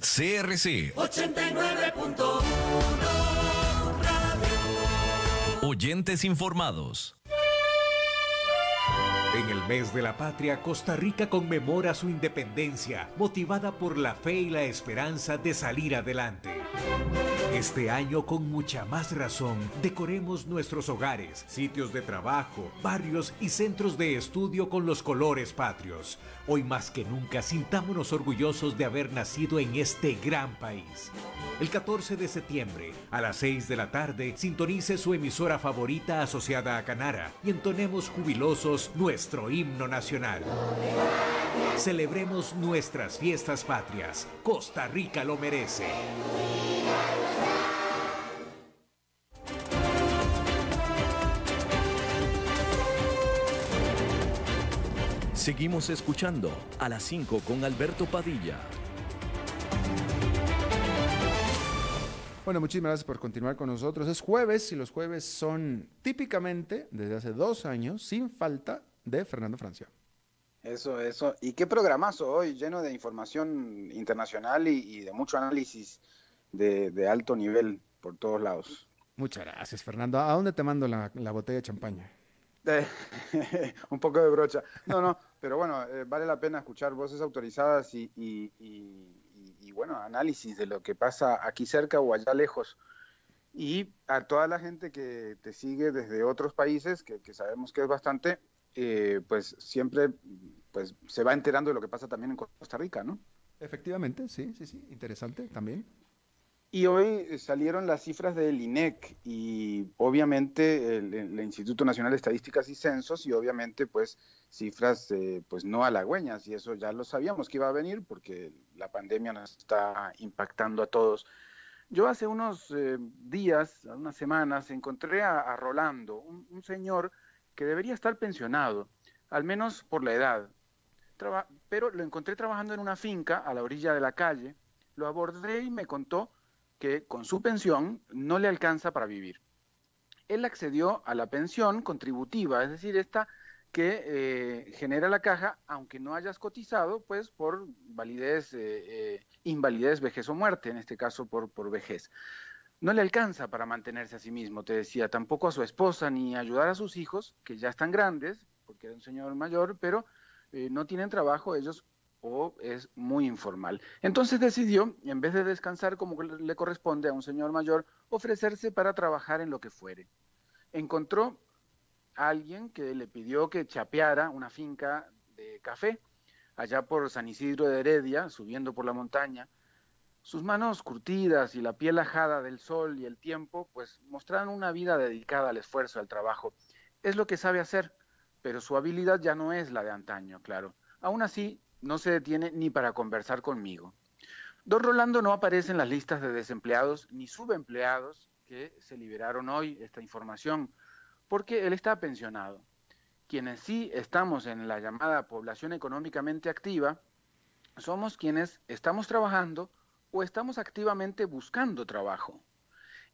CRC 89.1 Oyentes informados. En el mes de la patria, Costa Rica conmemora su independencia, motivada por la fe y la esperanza de salir adelante. Este año, con mucha más razón, decoremos nuestros hogares, sitios de trabajo, barrios y centros de estudio con los colores patrios. Hoy más que nunca, sintámonos orgullosos de haber nacido en este gran país. El 14 de septiembre, a las 6 de la tarde, sintonice su emisora favorita asociada a Canara y entonemos jubilosos nuestro himno nacional. Celebremos nuestras fiestas patrias. Costa Rica lo merece. Seguimos escuchando a las 5 con Alberto Padilla. Bueno, muchísimas gracias por continuar con nosotros. Es jueves y los jueves son típicamente, desde hace dos años, sin falta de Fernando Francia. Eso, eso. Y qué programazo hoy, lleno de información internacional y, de mucho análisis de, alto nivel por todos lados. Muchas gracias, Fernando. ¿A dónde te mando la, botella de champaña? un poco de brocha. No, no, pero bueno, eh, vale la pena escuchar voces autorizadas y, bueno, análisis de lo que pasa aquí cerca o allá lejos. Y a toda la gente que te sigue desde otros países, que, sabemos que es bastante, eh, pues siempre pues se va enterando de lo que pasa también en Costa Rica, ¿no? Efectivamente, sí, sí, sí, interesante también. Y hoy salieron las cifras del INEC y obviamente el, Instituto Nacional de Estadísticas y Censos y obviamente pues cifras eh, pues no halagüeñas y eso ya lo sabíamos que iba a venir porque la pandemia nos está impactando a todos. Yo hace unos eh, días, unas semanas, encontré a, Rolando, un, señor que debería estar pensionado, al menos por la edad, pero lo encontré trabajando en una finca a la orilla de la calle, lo abordé y me contó que con su pensión no le alcanza para vivir. Él accedió a la pensión contributiva, es decir, esta que eh, genera la caja, aunque no hayas cotizado, pues por validez, eh, eh, invalidez, vejez o muerte, en este caso por, por vejez. No le alcanza para mantenerse a sí mismo, te decía, tampoco a su esposa ni ayudar a sus hijos, que ya están grandes, porque era un señor mayor, pero no tienen trabajo, ellos o es muy informal. Entonces decidió, en vez de descansar como le corresponde a un señor mayor, ofrecerse para trabajar en lo que fuere. Encontró a alguien que le pidió que chapeara una finca de café allá por San Isidro de Heredia, subiendo por la montaña. Sus manos curtidas y la piel ajada del sol y el tiempo, pues mostraron una vida dedicada al esfuerzo, al trabajo. Es lo que sabe hacer, pero su habilidad ya no es la de antaño, claro. Aún así, no se detiene ni para conversar conmigo. Don Rolando no aparece en las listas de desempleados ni subempleados que se liberaron hoy esta información, porque él está pensionado. Quienes sí estamos en la llamada población económicamente activa, somos quienes estamos trabajando o estamos activamente buscando trabajo.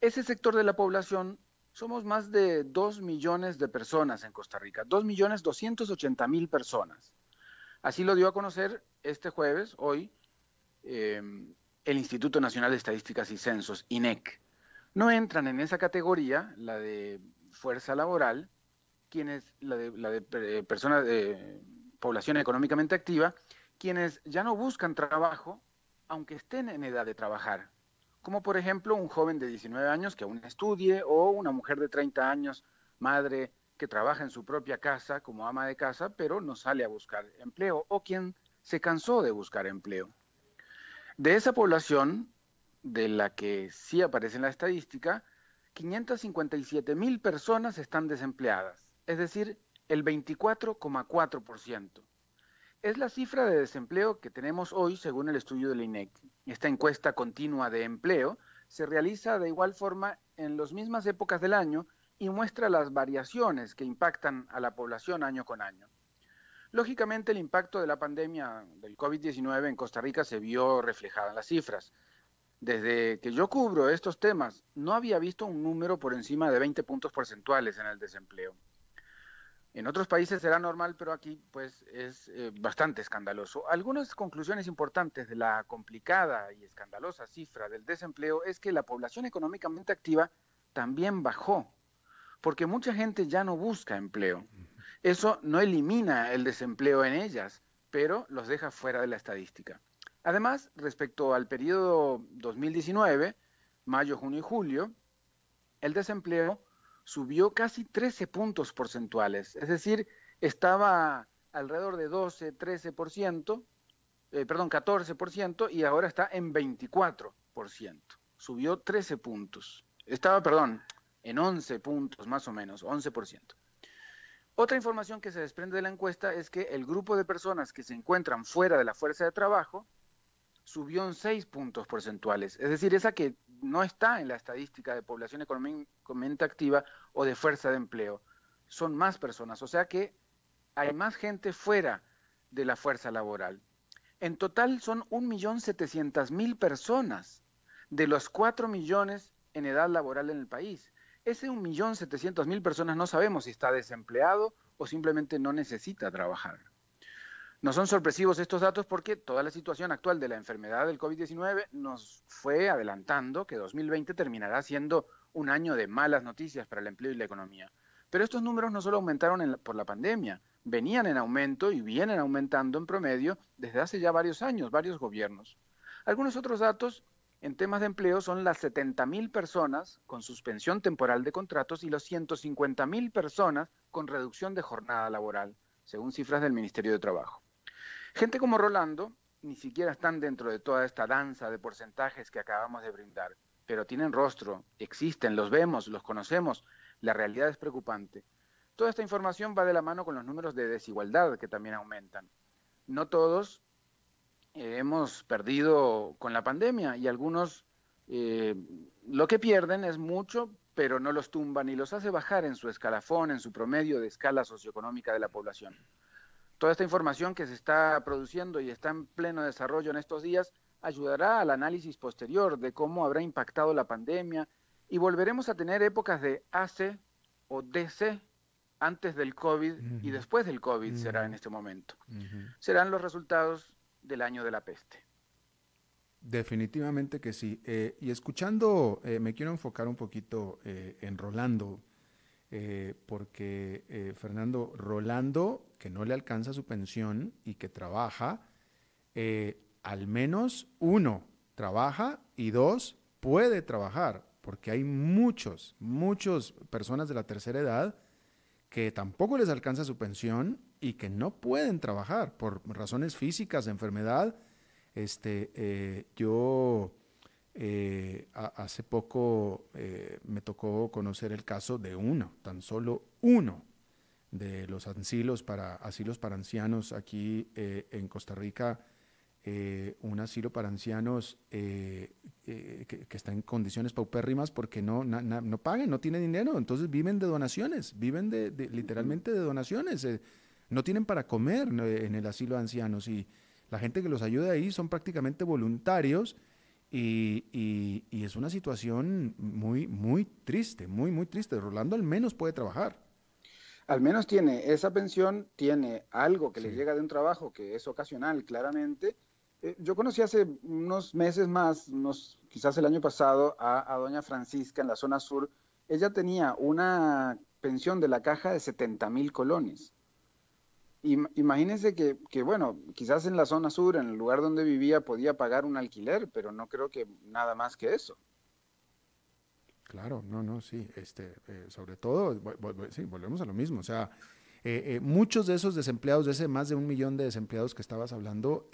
Ese sector de la población somos más de 2 millones de personas en Costa Rica, 2 millones 280 mil personas. Así lo dio a conocer este jueves, hoy, em, el Instituto Nacional de Estadísticas y Censos, INEC. No entran en esa categoría, la de fuerza laboral, quienes, la de, la de eh, personas de población económicamente activa, quienes ya no buscan trabajo, aunque estén en edad de trabajar, como por ejemplo un joven de 19 años que aún estudie o una mujer de 30 años, madre que trabaja en su propia casa como ama de casa, pero no sale a buscar empleo, o quien se cansó de buscar empleo. De esa población, de la que sí aparece en la estadística, 557 mil personas están desempleadas, es decir, el 24,4%. Es la cifra de desempleo que tenemos hoy según el estudio del INEC. Esta encuesta continua de empleo se realiza de igual forma en las mismas épocas del año y muestra las variaciones que impactan a la población año con año. Lógicamente, el impacto de la pandemia del COVID-19 en Costa Rica se vio reflejado en las cifras. Desde que yo cubro estos temas, no había visto un número por encima de 20 puntos porcentuales en el desempleo. En otros países será normal, pero aquí pues es eh, bastante escandaloso. Algunas conclusiones importantes de la complicada y escandalosa cifra del desempleo es que la población económicamente activa también bajó porque mucha gente ya no busca empleo. Eso no elimina el desempleo en ellas, pero los deja fuera de la estadística. Además, respecto al periodo 2019, mayo, junio y julio, el desempleo subió casi 13 puntos porcentuales, es decir, estaba alrededor de 12, 13%, eh, perdón, 14% y ahora está en 24%. Subió 13 puntos. Estaba, perdón, en 11 puntos más o menos, 11%. Otra información que se desprende de la encuesta es que el grupo de personas que se encuentran fuera de la fuerza de trabajo subió en 6 puntos porcentuales, es decir, esa que no está en la estadística de población económicamente activa o de fuerza de empleo. Son más personas, o sea que hay más gente fuera de la fuerza laboral. En total son 1.700.000 personas de los 4 millones en edad laboral en el país. Ese 1.700.000 personas no sabemos si está desempleado o simplemente no necesita trabajar. No son sorpresivos estos datos porque toda la situación actual de la enfermedad del COVID-19 nos fue adelantando que 2020 terminará siendo un año de malas noticias para el empleo y la economía. Pero estos números no solo aumentaron por la pandemia, venían en aumento y vienen aumentando en promedio desde hace ya varios años, varios gobiernos. Algunos otros datos en temas de empleo son las 70.000 personas con suspensión temporal de contratos y los 150.000 personas con reducción de jornada laboral, según cifras del Ministerio de Trabajo. Gente como Rolando ni siquiera están dentro de toda esta danza de porcentajes que acabamos de brindar, pero tienen rostro, existen, los vemos, los conocemos, la realidad es preocupante. Toda esta información va de la mano con los números de desigualdad que también aumentan. No todos hemos perdido con la pandemia y algunos eh, lo que pierden es mucho, pero no los tumban y los hace bajar en su escalafón, en su promedio de escala socioeconómica de la población. Toda esta información que se está produciendo y está en pleno desarrollo en estos días ayudará al análisis posterior de cómo habrá impactado la pandemia y volveremos a tener épocas de AC o DC antes del COVID y después del COVID será en este momento. Serán los resultados del año de la peste. Definitivamente que sí. Eh, y escuchando, eh, me quiero enfocar un poquito eh, en Rolando, porque Fernando, Rolando, que no le alcanza su pensión y que trabaja, al menos uno, trabaja y dos, puede trabajar, porque hay muchos, muchas personas de la tercera edad que tampoco les alcanza su pensión y que no pueden trabajar por razones físicas, enfermedad. Este, eh, yo eh, hace poco eh, me tocó conocer el caso de uno, tan solo uno de los asilos para, asilos para ancianos aquí en Costa Rica, un asilo para ancianos que, está en condiciones paupérrimas porque no, no pagan, no tienen dinero, entonces viven de donaciones, viven de, literalmente de donaciones no tienen para comer en el asilo de ancianos y la gente que los ayuda ahí son prácticamente voluntarios y, es una situación muy, muy triste, muy, muy triste. Rolando al menos puede trabajar. Al menos tiene esa pensión, tiene algo que le llega de un trabajo que es ocasional, claramente. Eh, yo conocí hace unos meses más, unos, quizás el año pasado, a, a doña Francisca en la zona sur. Ella tenía una pensión de la caja de 70 mil colones imagínense que, que, bueno, quizás en la zona sur, en el lugar donde vivía, podía pagar un alquiler, pero no creo que nada más que eso. Claro, no, no, sí, este, eh, sobre todo, sí, volvemos a lo mismo, o sea, eh, eh, muchos de esos desempleados, de ese más de un millón de desempleados que estabas hablando,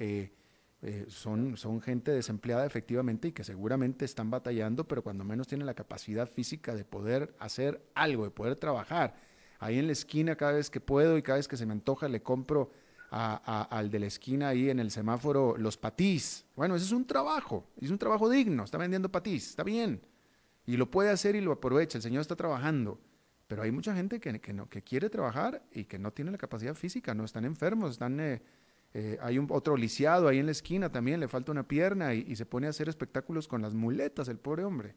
son, son gente desempleada efectivamente y que seguramente están batallando, pero cuando menos tienen la capacidad física de poder hacer algo, de poder trabajar. Ahí en la esquina, cada vez que puedo y cada vez que se me antoja, le compro al de la esquina ahí en el semáforo los patís. Bueno, ese es un trabajo, es un trabajo digno, está vendiendo patís, está bien y lo puede hacer y lo aprovecha, el Señor está trabajando. Pero hay mucha gente que, no, que quiere trabajar y que no tiene la capacidad física, no están enfermos, están, eh, eh, hay un, otro lisiado ahí en la esquina también, le falta una pierna y, se pone a hacer espectáculos con las muletas, el pobre hombre.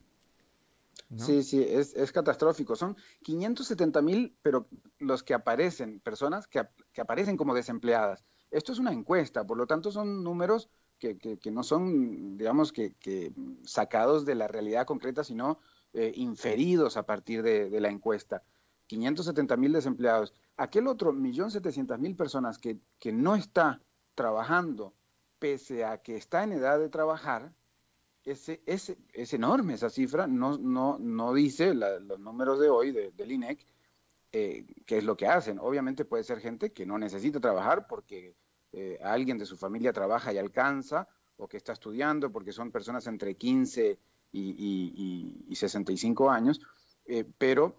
Sí, sí, es, catastrófico. Son 570 mil, pero los que aparecen, personas que, que aparecen como desempleadas. Esto es una encuesta, por lo tanto son números que, no son, digamos, que, sacados de la realidad concreta, sino eh, inferidos a partir de, la encuesta. 570 mil desempleados. Aquel otro millón setecientas mil personas que, que no está trabajando, pese a que está en edad de trabajar, es enorme esa cifra, no, no, no dice los números de hoy del INEC, eh, qué es lo que hacen. Obviamente puede ser gente que no necesita trabajar porque eh, alguien de su familia trabaja y alcanza, o que está estudiando, porque son personas entre 15 y, y, 65 años, eh, pero,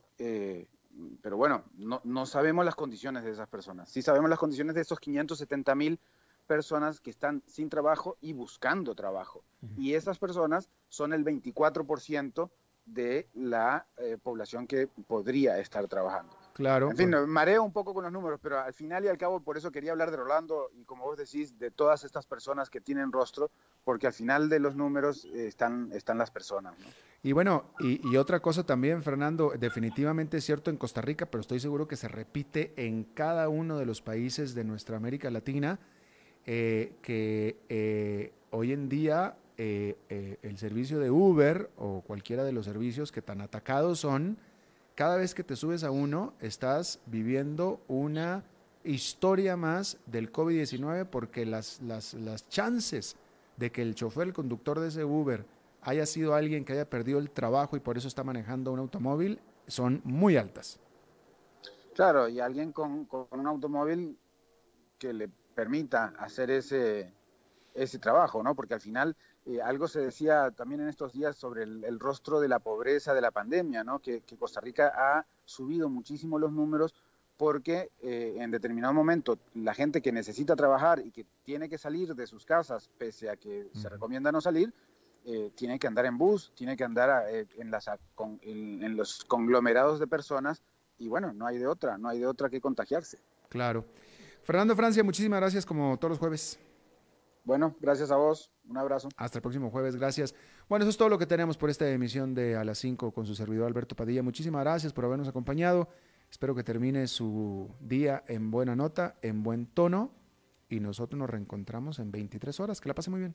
pero bueno, no, no, sabemos las condiciones de esas personas. Sí sabemos las condiciones de esos 570 mil personas que están sin trabajo y buscando trabajo. Y esas personas son el 24% de la población que podría estar trabajando. Claro. En fin, mareo un poco con los números, pero al final y al cabo por eso quería hablar de Rolando y como vos decís, de todas estas personas que tienen rostro, porque al final de los números eh, están, están las personas. Y bueno, y, otra cosa también, Fernando, definitivamente es cierto en Costa Rica, pero estoy seguro que se repite en cada uno de los países de nuestra América Latina, eh, que eh, hoy en día el servicio de Uber o cualquiera de los servicios que tan atacados son, cada vez que te subes a uno, estás viviendo una historia más del COVID-19 porque las, las, las chances de que el chofer, el conductor de ese Uber, haya sido alguien que haya perdido el trabajo y por eso está manejando un automóvil son muy altas. Claro, y alguien con, con un automóvil que le permita hacer ese, ese trabajo, ¿no? Porque al final eh, algo se decía también en estos días sobre el, rostro de la pobreza de la pandemia, ¿no? Que, Costa Rica ha subido muchísimo los números porque eh, en determinado momento la gente que necesita trabajar y que tiene que salir de sus casas, pese a que se recomienda no salir, eh, tiene que andar en bus, tiene que andar en, las, en los conglomerados de personas y bueno, no hay de otra, no hay de otra que contagiarse. Claro. Fernando Francia, muchísimas gracias como todos los jueves. Bueno, gracias a vos. Un abrazo. Hasta el próximo jueves. Gracias. Bueno, eso es todo lo que tenemos por esta emisión de A las 5 con su servidor Alberto Padilla. Muchísimas gracias por habernos acompañado. Espero que termine su día en buena nota, en buen tono. Y nosotros nos reencontramos en 23 horas. Que la pase muy bien.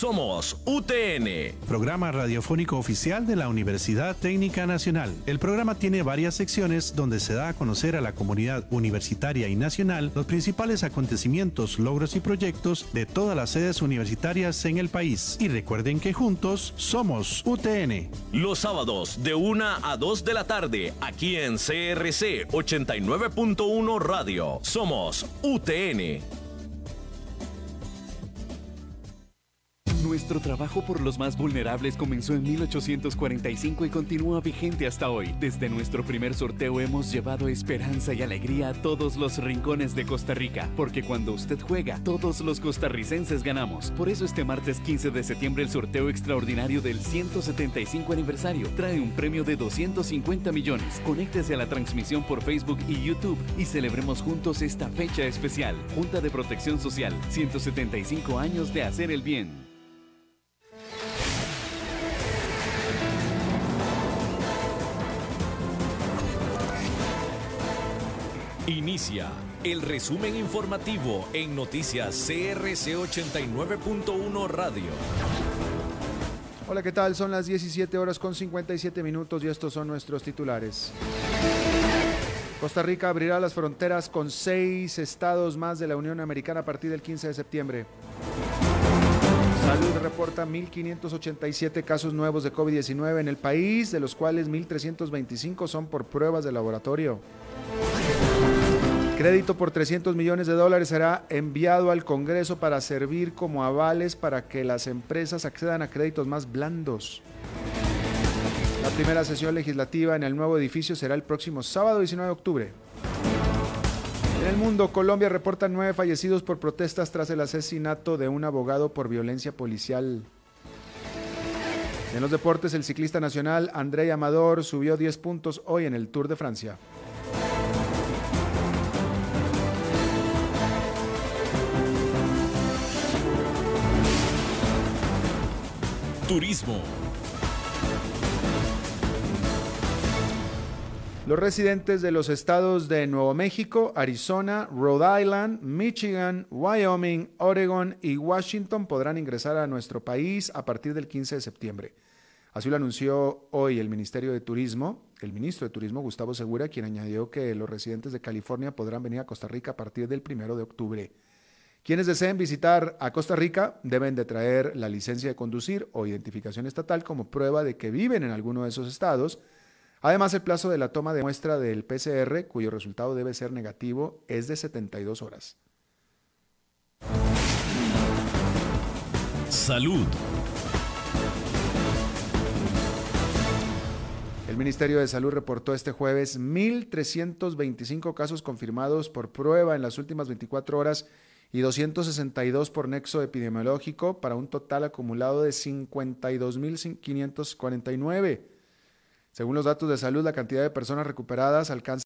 Somos UTN. Programa radiofónico oficial de la Universidad Técnica Nacional. El programa tiene varias secciones donde se da a conocer a la comunidad universitaria y nacional los principales acontecimientos, logros y proyectos de todas las sedes universitarias en el país. Y recuerden que juntos somos UTN. Los sábados de 1 a 2 de la tarde, aquí en CRC 89.1 Radio. Somos UTN. Nuestro trabajo por los más vulnerables comenzó en 1845 y continúa vigente hasta hoy. Desde nuestro primer sorteo hemos llevado esperanza y alegría a todos los rincones de Costa Rica, porque cuando usted juega, todos los costarricenses ganamos. Por eso este martes 15 de septiembre el sorteo extraordinario del 175 aniversario trae un premio de 250 millones. Conéctese a la transmisión por Facebook y YouTube y celebremos juntos esta fecha especial. Junta de Protección Social, 175 años de hacer el bien. Inicia el resumen informativo en noticias CRC 89.1 Radio. Hola, ¿qué tal? Son las 17 horas con 57 minutos y estos son nuestros titulares. Costa Rica abrirá las fronteras con seis estados más de la Unión Americana a partir del 15 de septiembre. Salud reporta 1.587 casos nuevos de COVID-19 en el país, de los cuales 1.325 son por pruebas de laboratorio. Crédito por 300 millones de dólares será enviado al Congreso para servir como avales para que las empresas accedan a créditos más blandos. La primera sesión legislativa en el nuevo edificio será el próximo sábado 19 de octubre. En el mundo, Colombia reporta nueve fallecidos por protestas tras el asesinato de un abogado por violencia policial. En los deportes, el ciclista nacional André Amador subió 10 puntos hoy en el Tour de Francia. Turismo. Los residentes de los estados de Nuevo México, Arizona, Rhode Island, Michigan, Wyoming, Oregon y Washington podrán ingresar a nuestro país a partir del 15 de septiembre. Así lo anunció hoy el Ministerio de Turismo, el ministro de Turismo Gustavo Segura, quien añadió que los residentes de California podrán venir a Costa Rica a partir del 1 de octubre. Quienes deseen visitar a Costa Rica deben de traer la licencia de conducir o identificación estatal como prueba de que viven en alguno de esos estados Además, el plazo de la toma de muestra del PCR, cuyo resultado debe ser negativo, es de 72 horas. Salud. El Ministerio de Salud reportó este jueves 1.325 casos confirmados por prueba en las últimas 24 horas y 262 por nexo epidemiológico para un total acumulado de 52.549. Según los datos de salud, la cantidad de personas recuperadas alcanza